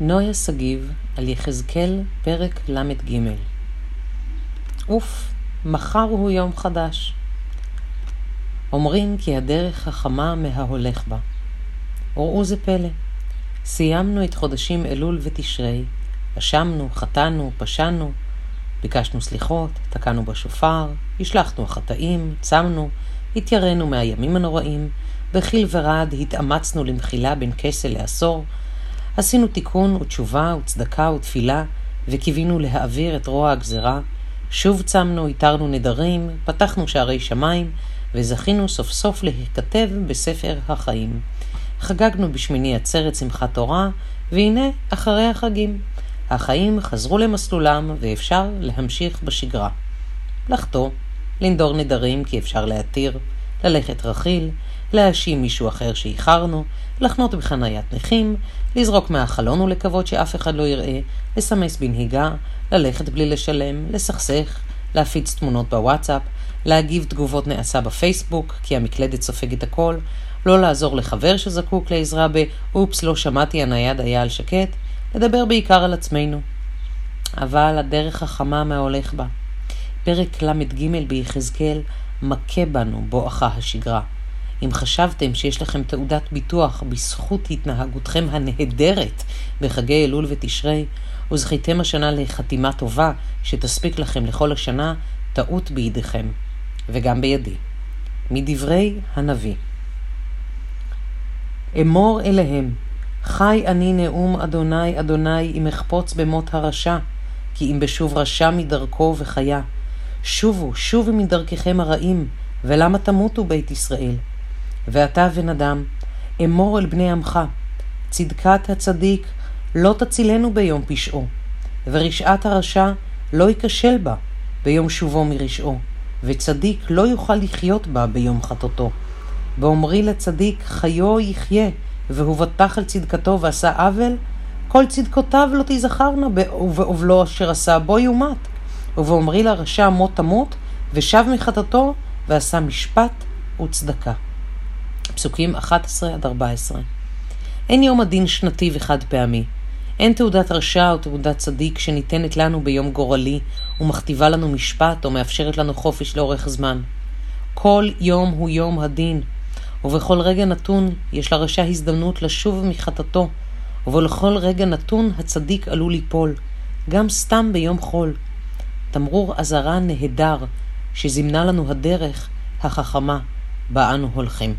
נויה שגיב על יחזקאל, פרק ל"ג. אוף, מחר הוא יום חדש. אומרים כי הדרך חכמה מההולך בה. וראו זה פלא, סיימנו את חודשים אלול ותשרי, אשמנו, חטאנו, פשענו, ביקשנו סליחות, תקענו בשופר, השלחנו החטאים, צמנו, התיירנו מהימים הנוראים, בחיל ורד התאמצנו למחילה בין כסל לעשור, עשינו תיקון ותשובה וצדקה ותפילה, וקיווינו להעביר את רוע הגזרה. שוב צמנו, התרנו נדרים, פתחנו שערי שמיים, וזכינו סוף סוף להיכתב בספר החיים. חגגנו בשמיני עצרת שמחת תורה, והנה אחרי החגים. החיים חזרו למסלולם, ואפשר להמשיך בשגרה. לחטוא, לנדור נדרים כי אפשר להתיר, ללכת רכיל, להאשים מישהו אחר שאיחרנו, לחנות בחניית נכים, לזרוק מהחלון ולקוות שאף אחד לא יראה, לסמס בנהיגה, ללכת בלי לשלם, לסכסך, להפיץ תמונות בוואטסאפ, להגיב תגובות נאצה בפייסבוק, כי המקלדת סופגת הכל, לא לעזור לחבר שזקוק לעזרה ב"אופס, לא שמעתי, הנייד היה על שקט", לדבר בעיקר על עצמנו. אבל הדרך חכמה מההולך בה. פרק ל"ג ביחזקאל מכה בנו בואכה השגרה. אם חשבתם שיש לכם תעודת ביטוח בזכות התנהגותכם הנהדרת בחגי אלול ותשרי, וזכיתם השנה לחתימה טובה שתספיק לכם לכל השנה, טעות בידיכם, וגם בידי. מדברי הנביא אמור אליהם, חי אני נאום אדוני אדוני אם אחפוץ במות הרשע, כי אם בשוב רשע מדרכו וחיה. שובו, שובו מדרככם הרעים, ולמה תמותו בית ישראל? ואתה בן אדם, אמור אל בני עמך, צדקת הצדיק לא תצילנו ביום פשעו, ורשעת הרשע לא ייכשל בה ביום שובו מרשעו, וצדיק לא יוכל לחיות בה ביום חטאתו. באומרי לצדיק חיו יחיה, והוא בטח על צדקתו ועשה עוול, כל צדקותיו לא תזכרנה, ובעובלו אשר עשה בו יומת. ובאומרי לרשע מות תמות, ושב מחטאתו, ועשה משפט וצדקה. פסוקים 11 עד 14. אין יום הדין שנתי וחד פעמי. אין תעודת רשע או תעודת צדיק שניתנת לנו ביום גורלי ומכתיבה לנו משפט או מאפשרת לנו חופש לאורך זמן. כל יום הוא יום הדין, ובכל רגע נתון יש לרשע הזדמנות לשוב מחטאתו, ובכל רגע נתון הצדיק עלול ליפול, גם סתם ביום חול. תמרור אזהרה נהדר שזימנה לנו הדרך החכמה בה אנו הולכים.